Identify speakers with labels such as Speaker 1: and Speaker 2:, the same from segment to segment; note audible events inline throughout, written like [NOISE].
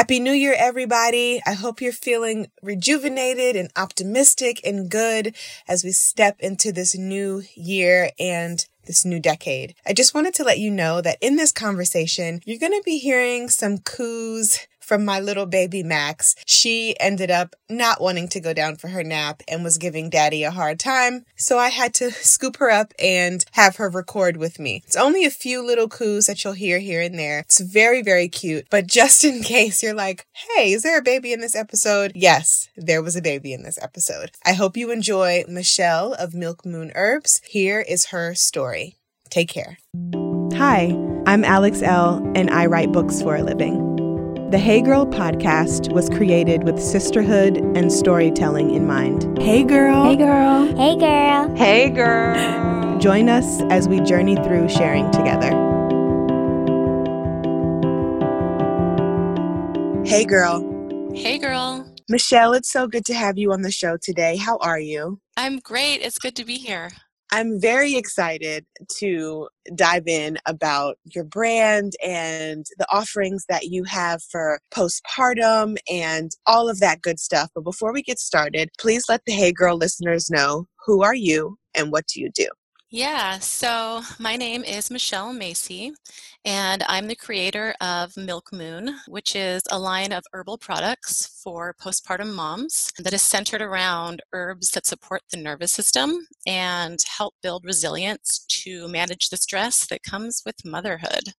Speaker 1: Happy New Year, everybody. I hope you're feeling rejuvenated and optimistic and good as we step into this new year and this new decade. I just wanted to let you know that in this conversation, you're going to be hearing some coos from my little baby Max. She ended up not wanting to go down for her nap and was giving daddy a hard time. So I had to [LAUGHS] scoop her up and have her record with me. It's only a few little coos that you'll hear here and there. It's very, very cute. But [LAUGHS] just in case you're like, hey, is there a baby in this episode? Yes, there was a baby in this episode. I hope you enjoy Michele of Milk Moon Herbs. Here is her story. Take care. Hi, I'm Alex Elle, and I write books for a living. The Hey Girl podcast was created with sisterhood and storytelling in mind. Hey girl.
Speaker 2: Hey girl.
Speaker 3: Hey girl.
Speaker 4: Hey girl.
Speaker 1: Join us as we journey through sharing together. Hey girl.
Speaker 4: Hey girl.
Speaker 1: Michele, it's so good to have you on the show today. How are you?
Speaker 4: I'm great. It's good to be here.
Speaker 1: I'm very excited to dive in about your brand and the offerings that you have for postpartum and all of that good stuff. But before we get started, please let the Hey Girl listeners know who are you and what do you do?
Speaker 4: Yeah, so my name is Michele Macy, and I'm the creator of Milk Moon, which is a line of herbal products for postpartum moms that is centered around herbs that support the nervous system and help build resilience to manage the stress that comes with motherhood.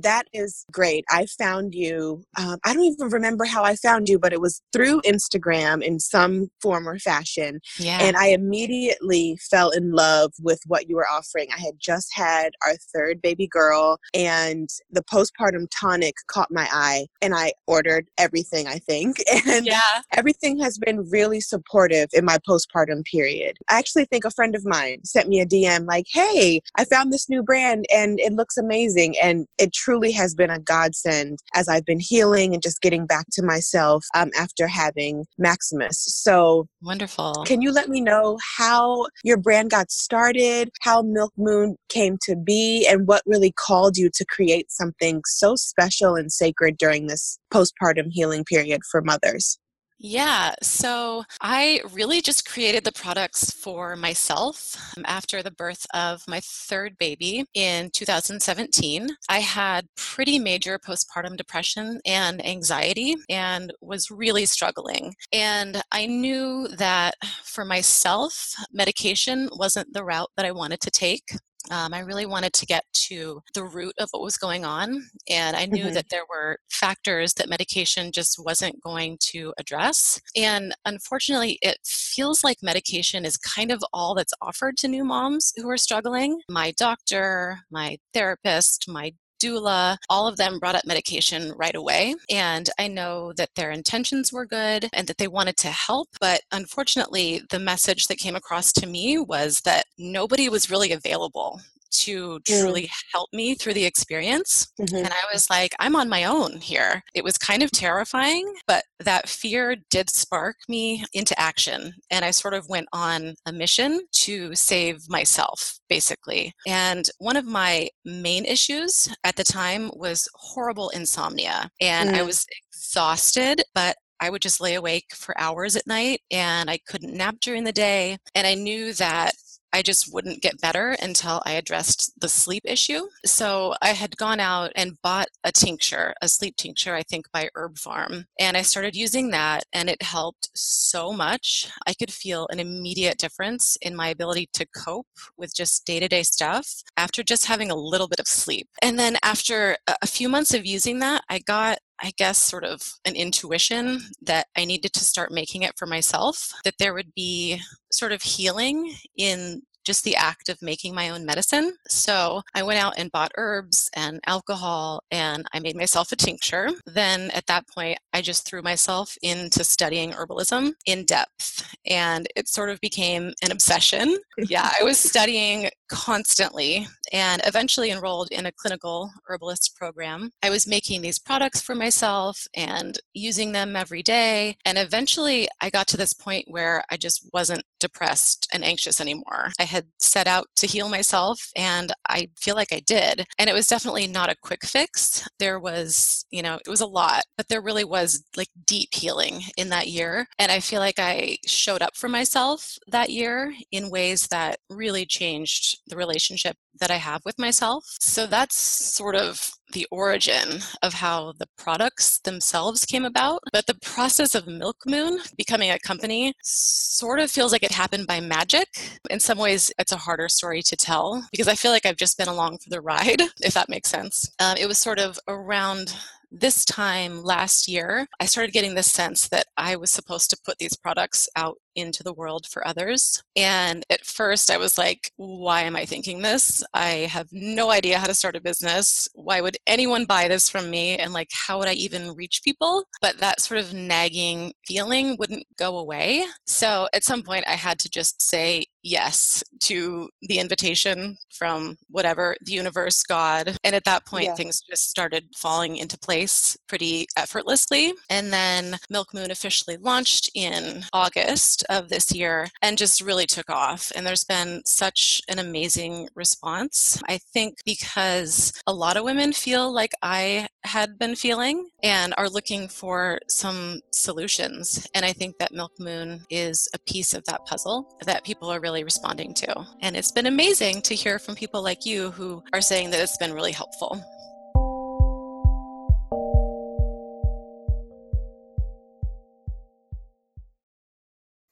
Speaker 1: That is great. I found you. Um, I don't even remember how I found you, but it was through Instagram in some form or fashion.
Speaker 4: Yeah.
Speaker 1: And I immediately fell in love with what you were offering. I had just had our third baby girl, and the postpartum tonic caught my eye, and I ordered everything, I think. [LAUGHS] And
Speaker 4: yeah.
Speaker 1: everything has been really supportive in my postpartum period. I actually think a friend of mine sent me a DM like, hey, I found this new brand and it looks amazing. And it truly has been a godsend as I've been healing and just getting back to myself um, after having Maximus. So
Speaker 4: wonderful.
Speaker 1: Can you let me know how your brand got started, how Milk Moon came to be, and what really called you to create something so special and sacred during this postpartum healing period for mothers?
Speaker 4: Yeah, so I really just created the products for myself um, after the birth of my third baby in 2017. I had pretty major postpartum depression and anxiety and was really struggling. And I knew that for myself, medication wasn't the route that I wanted to take. Um, I really wanted to get to the root of what was going on. And I knew mm-hmm. that there were factors that medication just wasn't going to address. And unfortunately, it feels like medication is kind of all that's offered to new moms who are struggling. My doctor, my therapist, my doula, all of them brought up medication right away. And I know that their intentions were good and that they wanted to help. But unfortunately, the message that came across to me was that nobody was really available to mm. truly mm. help me through the experience. Mm-hmm. And I was like, I'm on my own here. It was kind of terrifying, but that fear did spark me into action. And I sort of went on a mission to save myself, basically. And one of my main issues at the time was horrible insomnia. And mm. I was exhausted, but I would just lay awake for hours at night and I couldn't nap during the day. And I knew that I just wouldn't get better until I addressed the sleep issue. So I had gone out and bought a tincture, a sleep tincture, I think by Herb Pharm. And I started using that and it helped so much. I could feel an immediate difference in my ability to cope with just day to day stuff after just having a little bit of sleep. And then after a few months of using that, I got I guess, sort of an intuition that I needed to start making it for myself, that there would be sort of healing in just the act of making my own medicine. So I went out and bought herbs and alcohol and I made myself a tincture. Then at that point, I just threw myself into studying herbalism in depth and it sort of became an obsession. Yeah, I was [LAUGHS] studying constantly and eventually enrolled in a clinical herbalist program. I was making these products for myself and using them every day. And eventually I got to this point where I just wasn't depressed and anxious anymore. I had set out to heal myself and I feel like I did. And it was definitely not a quick fix. There was, you know, it was a lot, but there really was like deep healing in that year. And I feel like I showed up for myself that year in ways that really changed the relationship that I have with myself. So that's sort of the origin of how the products themselves came about. But the process of Milk Moon becoming a company sort of feels like it happened by magic. In some ways, it's a harder story to tell because I feel like I've just been along for the ride, [LAUGHS] if that makes sense. Um, it was sort of around this time last year, I started getting this sense that I was supposed to put these products out into the world for others. And at first, I was like, why am I thinking this? I have no idea how to start a business. Why would anyone buy this from me? And like, how would I even reach people? But that sort of nagging feeling wouldn't go away. So at some point, I had to just say yes to the invitation from whatever the universe, God. And at that point, yeah. things just started falling into place pretty effortlessly. And then Milk Moon officially launched in August of this year and just really took off. And there's been such an amazing response. I think because a lot of women feel like I had been feeling and are looking for some solutions. And I think that Milk Moon is a piece of that puzzle that people are really responding to. And it's been amazing to hear from people like you who are saying that it's been really helpful.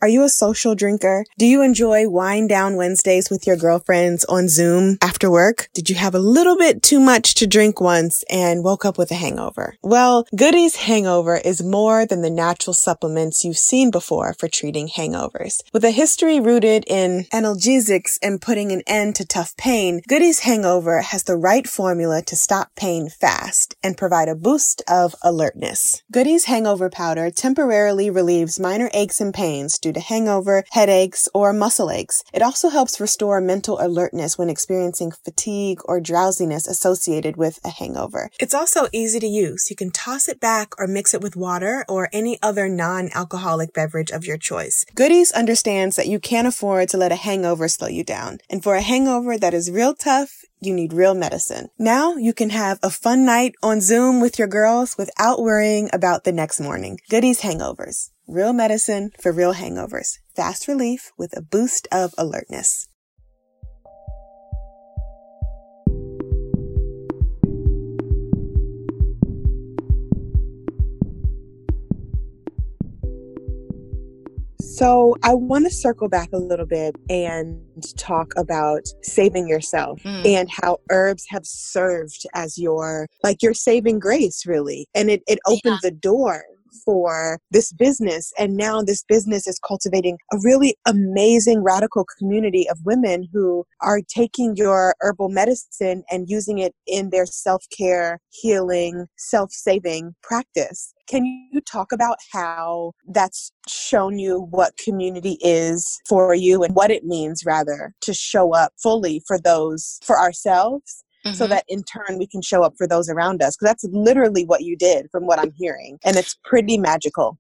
Speaker 1: Are you a social drinker? Do you enjoy wind down Wednesdays with your girlfriends on Zoom after work? Did you have a little bit too much to drink once and woke up with a hangover? Well, Goody's Hangover is more than the natural supplements you've seen before for treating hangovers. With a history rooted in analgesics and putting an end to tough pain, Goody's Hangover has the right formula to stop pain fast and provide a boost of alertness. Goody's Hangover Powder temporarily relieves minor aches and pains due to hangover, headaches, or muscle aches. It also helps restore mental alertness when experiencing fatigue or drowsiness associated with a hangover. It's also easy to use. You can toss it back or mix it with water or any other non-alcoholic beverage of your choice. Goody's understands that you can't afford to let a hangover slow you down. And for a hangover that is real tough, you need real medicine. Now you can have a fun night on Zoom with your girls without worrying about the next morning. Goody's Hangovers. Real medicine for real hangovers. Fast relief with a boost of alertness. So I want to circle back a little bit and talk about saving yourself mm. and how herbs have served as your like your saving grace really. And it, it opened yeah. the door for this business. And now this business is cultivating a really amazing radical community of women who are taking your herbal medicine and using it in their self care, healing, self saving practice. Can you talk about how that's shown you what community is for you and what it means, rather, to show up fully for those, for ourselves Mm-hmm. so that in turn we can show up for those around us. Because that's literally what you did from what I'm hearing. And it's pretty magical.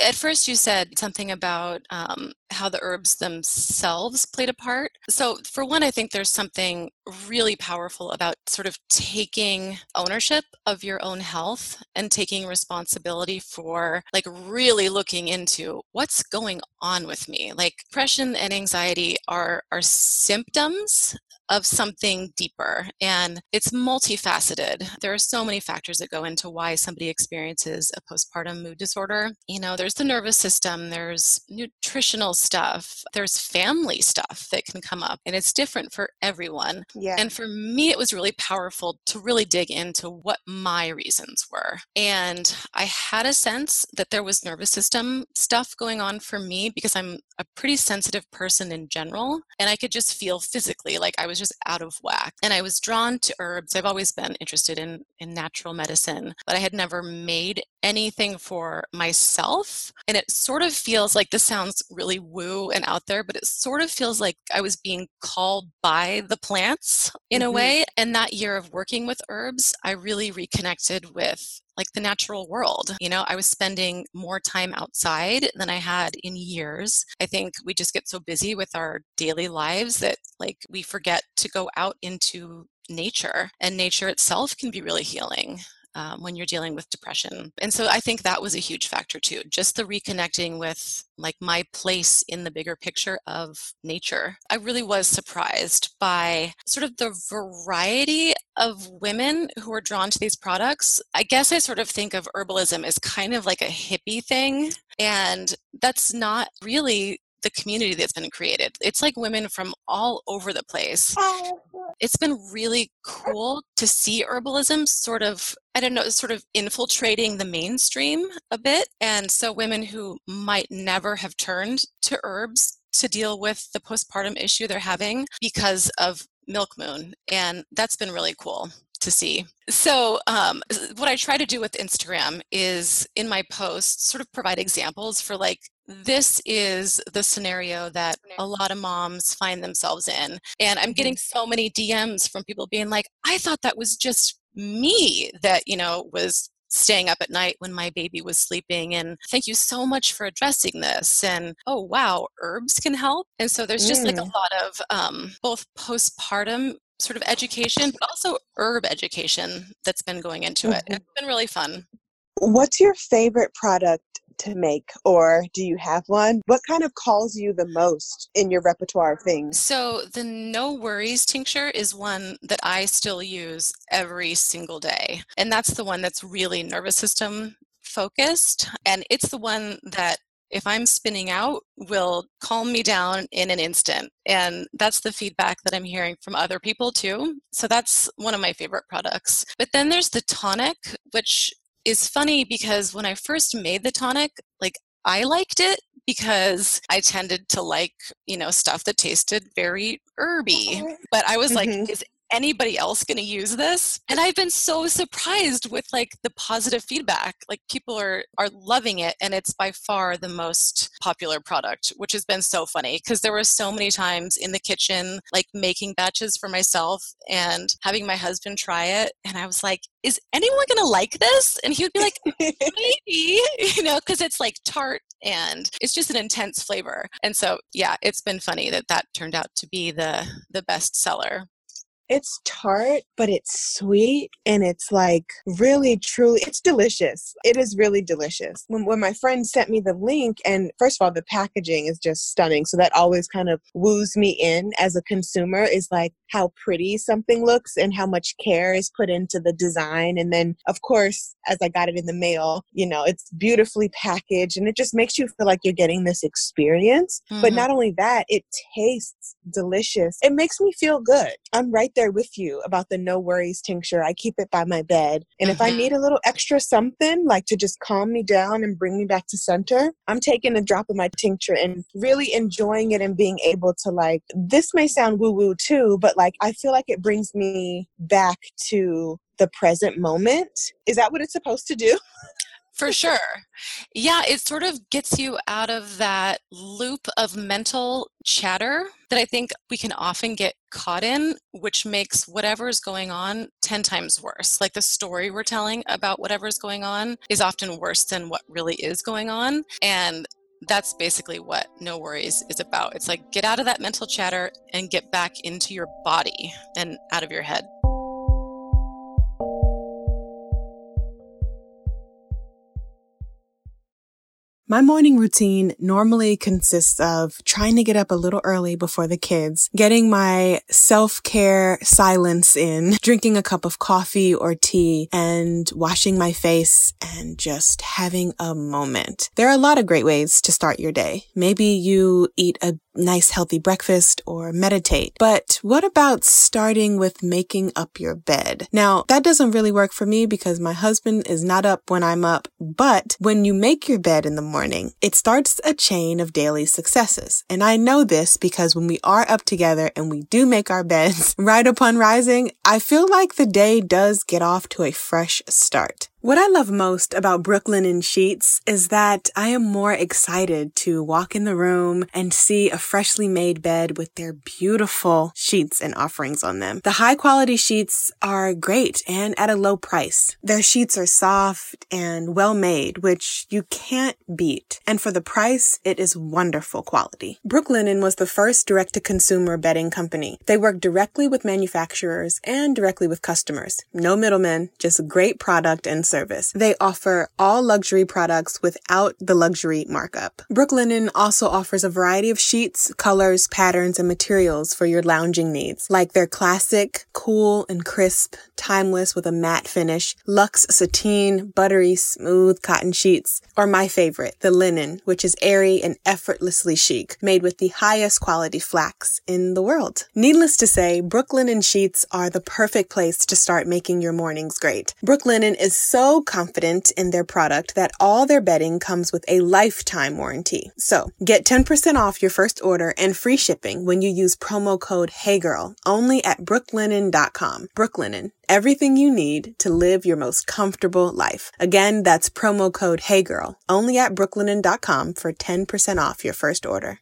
Speaker 4: At first, you said something about um, how the herbs themselves played a part. So, for one, I think there's something really powerful about sort of taking ownership of your own health and taking responsibility for, like, really looking into what's going on with me. Like, depression and anxiety are, are symptoms of something deeper and it's multifaceted. There are so many factors that go into why somebody experiences a postpartum mood disorder. You know, there's the nervous system, there's nutritional stuff, there's family stuff that can come up, and it's different for everyone. Yeah. And for me, it was really powerful to really dig into what my reasons were. And I had a sense that there was nervous system stuff going on for me because I'm a pretty sensitive person in general. And I could just feel physically like I was just out of whack. And I was drawn to herbs. I've always been interested in, in natural medicine, but I had never made anything for myself. And it sort of feels like this sounds really woo and out there, but it sort of feels like I was being called by the plants in mm-hmm. a way. And that year of working with herbs, I really reconnected with like the natural world. You know, I was spending more time outside than I had in years. I think we just get so busy with our daily lives that like we forget to go out into nature and nature itself can be really healing um, when you're dealing with depression. And so I think that was a huge factor too, just the reconnecting with like my place in the bigger picture of nature. I really was surprised by sort of the variety of women who are drawn to these products. I guess I sort of think of herbalism as kind of like a hippie thing. And that's not really the community that's been created. It's like women from all over the place. Oh. It's been really cool to see herbalism sort of, I don't know, sort of infiltrating the mainstream a bit. And so women who might never have turned to herbs to deal with the postpartum issue they're having because of Milk Moon. And that's been really cool to see. So, um, what I try to do with Instagram is in my posts, sort of provide examples for like, this is the scenario that a lot of moms find themselves in. And I'm getting mm-hmm. so many DMs from people being like, I thought that was just me that, you know, was staying up at night when my baby was sleeping and thank you so much for addressing this and oh wow herbs can help and so there's just mm. like a mm. lot of um, both postpartum sort of education, but also herb education that's been going into mm-hmm. it. It's been really fun.
Speaker 2: What's your favorite product to make, or do you have one? What kind of calls you the most in your repertoire of things?
Speaker 4: So, the No Worries tincture is one that I still use every single day. And that's the one that's really nervous system focused. And it's the one that if I'm spinning out, will calm me down in an instant. And that's the feedback that I'm hearing from other people too. So that's one of my favorite products. But then there's the tonic, which is funny because when I first made the tonic, like I liked it because I tended to like, you know, stuff that tasted very herby. But I was mm-hmm. like, is anybody else going to use this? And i've been so surprised with like the positive feedback. Like people are are loving it and it's by far the most popular product which has been so funny because there were so many times in the kitchen like making batches for myself and having my husband try it and i was like is anyone going to like this? And he would be like [LAUGHS] maybe [LAUGHS] you know because it's like tart and it's just an intense flavor. And so yeah it's been funny that that turned out to be the the best seller
Speaker 2: it's tart, but it's sweet and it's like really truly it's delicious. It is really delicious. When when my friend sent me the link and first of all the packaging is just stunning. So that always kind of woos me in as a consumer is like how pretty something looks and how much care is put into the design and then of course as I got it in the mail, you know, it's beautifully packaged and it just makes you feel like you're getting this experience. Mm-hmm. But not only that, it tastes delicious. It makes me feel good. I'm right there with you about the no worries tincture. I keep it by my bed. And if I mm-hmm. need a little extra something, like to just calm me down and bring me back to center, I'm taking a drop of my tincture and really enjoying it and being able to like, this may sound woo woo too, but like I feel like it brings me back to the present moment. Is that what it's supposed to do? [LAUGHS]
Speaker 4: For sure. Yeah, it sort of gets you out of that loop of mental chatter that I think we can often get caught in, which makes whatever is going on 10 times worse. Like the story we're telling about whatever is going on is often worse than what really is going on. And that's basically what No Worries is about. It's like get out of that mental chatter and get back into your body and out of your head.
Speaker 1: My morning routine normally consists of trying to get up a little early before the kids, getting my self-care silence in, [LAUGHS] drinking a cup of coffee or tea, and washing my face and just having a moment. There are a lot of great ways to start your day. Maybe you eat a nice healthy breakfast or meditate. But what about starting with making up your bed? Now, that doesn't really work for me because my husband is not up when I'm up, but when you make your bed in the morning, it starts a chain of daily successes. And I know this because when we are up together and we do make our beds [LAUGHS] right upon rising, I feel like the day does get off to a fresh start. What I love most about Brooklinen Sheets is that I am more excited to walk in the room and see a freshly made bed with their beautiful sheets and offerings on them. The high quality sheets are great and at a low price. Their sheets are soft and well made, which you can't beat. And for the price, it is wonderful quality. Brooklinen was the first direct to consumer bedding company. They work directly with manufacturers and directly with customers. No middlemen, just great product and service. They offer all luxury products without the luxury markup. Brooklinen also offers a variety of sheets, colors, patterns, and materials for your lounging needs, like their classic, cool and crisp, timeless with a matte finish, luxe sateen, buttery, smooth cotton sheets, or my favorite, the linen, which is airy and effortlessly chic, made with the highest quality flax in the world. Needless to say, Brooklinen sheets are the perfect place to start making your mornings great. Brooklinen is so so confident in their product that all their bedding comes with a lifetime warranty. So get 10% off your first order and free shipping when you use promo code HeyGirl only at brooklinen.com. Brooklinen, everything you need to live your most comfortable life. Again, that's promo code HeyGirl only at brooklinen.com for 10% off your first order.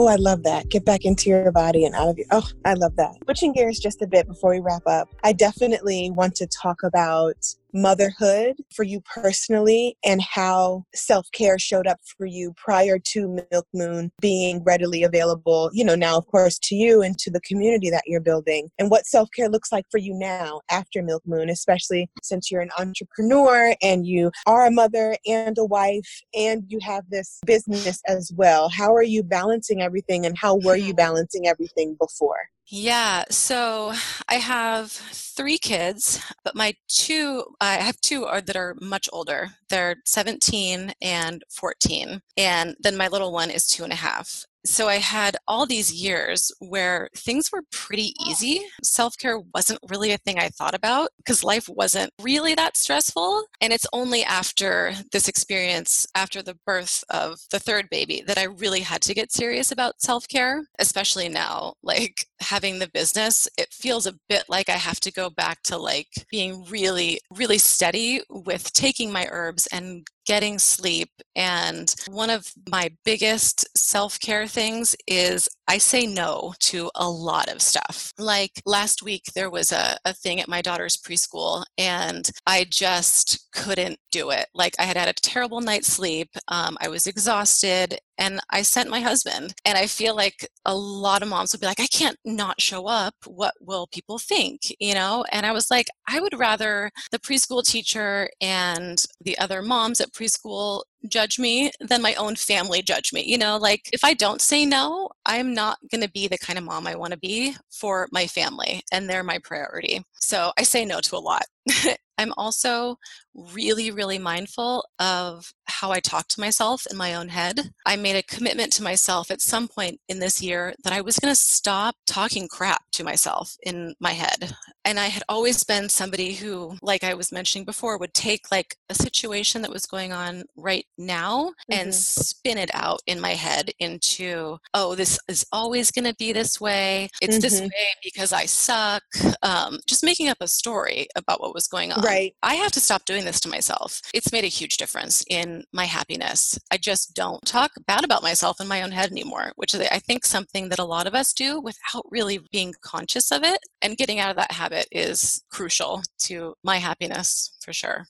Speaker 2: Oh, I love that. Get back into your body and out of your. Oh, I love that. Switching gears just a bit before we wrap up, I definitely want to talk about motherhood for you personally and how self care showed up for you prior to Milk Moon being readily available, you know, now, of course, to you and to the community that you're building, and what self care looks like for you now after Milk Moon, especially since you're an entrepreneur and you are a mother and a wife and you have this business as well. How are you balancing everything and how were you [LAUGHS] balancing everything before?
Speaker 4: Yeah, so I have three kids, but my two, I have two are, that are much older. They're 17 and 14. And then my little one is two and a half so I had all these years where things were pretty easy. Self care wasn't really a thing I thought about because life wasn't really that stressful. And it's only after this experience, after the birth of the third baby, that I really had to get serious about self care, especially now. Like having the business, it feels a bit like I have to go back to like being really, really steady with taking my herbs and getting sleep. And one of my biggest self care things is I say no to a lot of stuff. Like last week, there was a, a thing at my daughter's preschool, and I just couldn't do it. Like I had had a terrible night's sleep, um, I was exhausted, and I sent my husband. And I feel like a lot of moms would be like, I can't not show up. What will people think? You know? And I was like, I would rather the preschool teacher and the other moms at preschool judge me than my own family judge me. You know, like if I don't say no, I'm not going to be the kind of mom I want to be for my family, and they're my priority. So I say no to a lot. [LAUGHS] I'm also really, really mindful of how I talk to myself in my own head. I made a commitment to myself at some point in this year that I was going to stop talking crap to myself in my head. And I had always been somebody who, like I was mentioning before, would take like a situation that was going on right now mm-hmm. and spin it out in my head into, oh, this is always going to be this way. It's mm-hmm. this way because I suck. Um, just making up a story about what was going on.
Speaker 2: Right.
Speaker 4: I have to stop doing this to myself. It's made a huge difference in my happiness. I just don't talk bad about myself in my own head anymore, which is, I think, something that a lot of us do without really being conscious of it. And getting out of that habit is crucial to my happiness for sure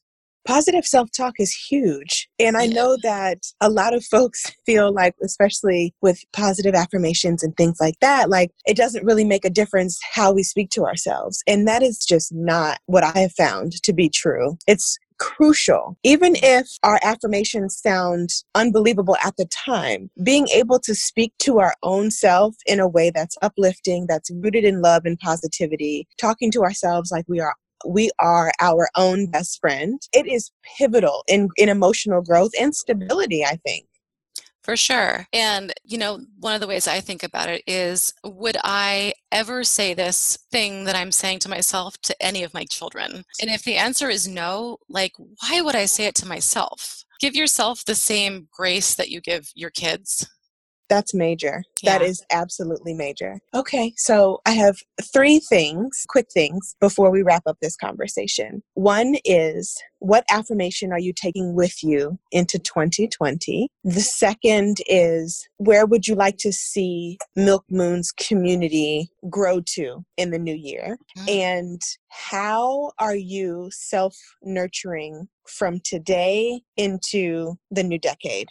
Speaker 2: positive self talk is huge. And I know that a lot of folks [LAUGHS] feel like, especially with positive affirmations and things like that, like it doesn't really make a difference how we speak to ourselves. And that is just not what I have found to be true. It's
Speaker 1: crucial. Even if our affirmations sound unbelievable at the time, being able to speak to our own self in a way that's uplifting, that's rooted in love and positivity, talking to ourselves like we are we are our own best friend. It is pivotal in, in emotional growth and stability, I think.
Speaker 4: For sure. And, you know, one of the ways I think about it is would I ever say this thing that I'm saying to myself to any of my children? And if the answer is no, like, why would I say it to myself? Give yourself the same grace that you give your kids.
Speaker 1: That's major. Yeah. That is absolutely major. Okay, so I have three things, quick things, before we wrap up this conversation. One is what affirmation are you taking with you into 2020? The second is where would you like to see Milk Moon's community grow to in the new year? Mm. And how are you self nurturing from today into the new decade?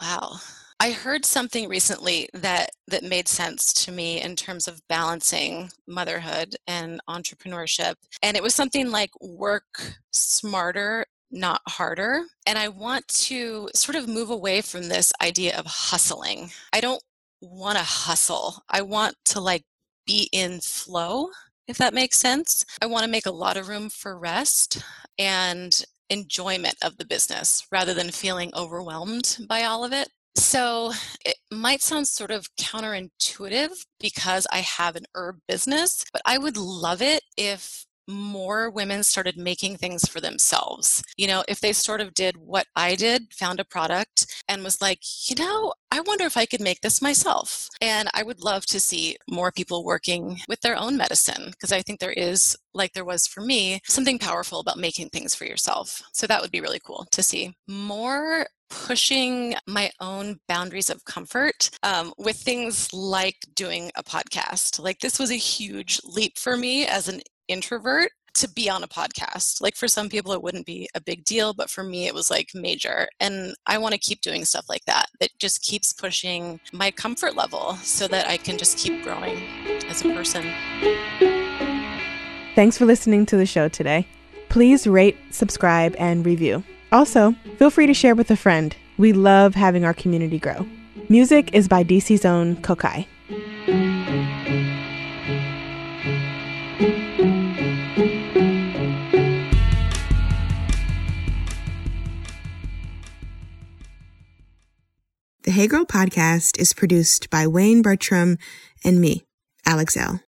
Speaker 4: Wow. I heard something recently that that made sense to me in terms of balancing motherhood and entrepreneurship. And it was something like work smarter, not harder. And I want to sort of move away from this idea of hustling. I don't want to hustle. I want to like be in flow, if that makes sense. I want to make a lot of room for rest and enjoyment of the business rather than feeling overwhelmed by all of it. So it might sound sort of counterintuitive because I have an herb business, but I would love it if more women started making things for themselves. You know, if they sort of did what I did, found a product and was like, you know, I wonder if I could make this myself. And I would love to see more people working with their own medicine because I think there is, like there was for me, something powerful about making things for yourself. So that would be really cool to see. More pushing my own boundaries of comfort um, with things like doing a podcast. Like, this was a huge leap for me as an introvert to be on a podcast. Like for some people, it wouldn't be a big deal, but for me, it was like major. And I want to keep doing stuff like that, that just keeps pushing my comfort level so that I can just keep growing as a person.
Speaker 5: Thanks for listening to the show today. Please rate, subscribe, and review. Also, feel free to share with a friend. We love having our community grow. Music is by DC's own Kokai. The Hey Girl podcast is produced by Wayne Bertram and me, Alex Elle.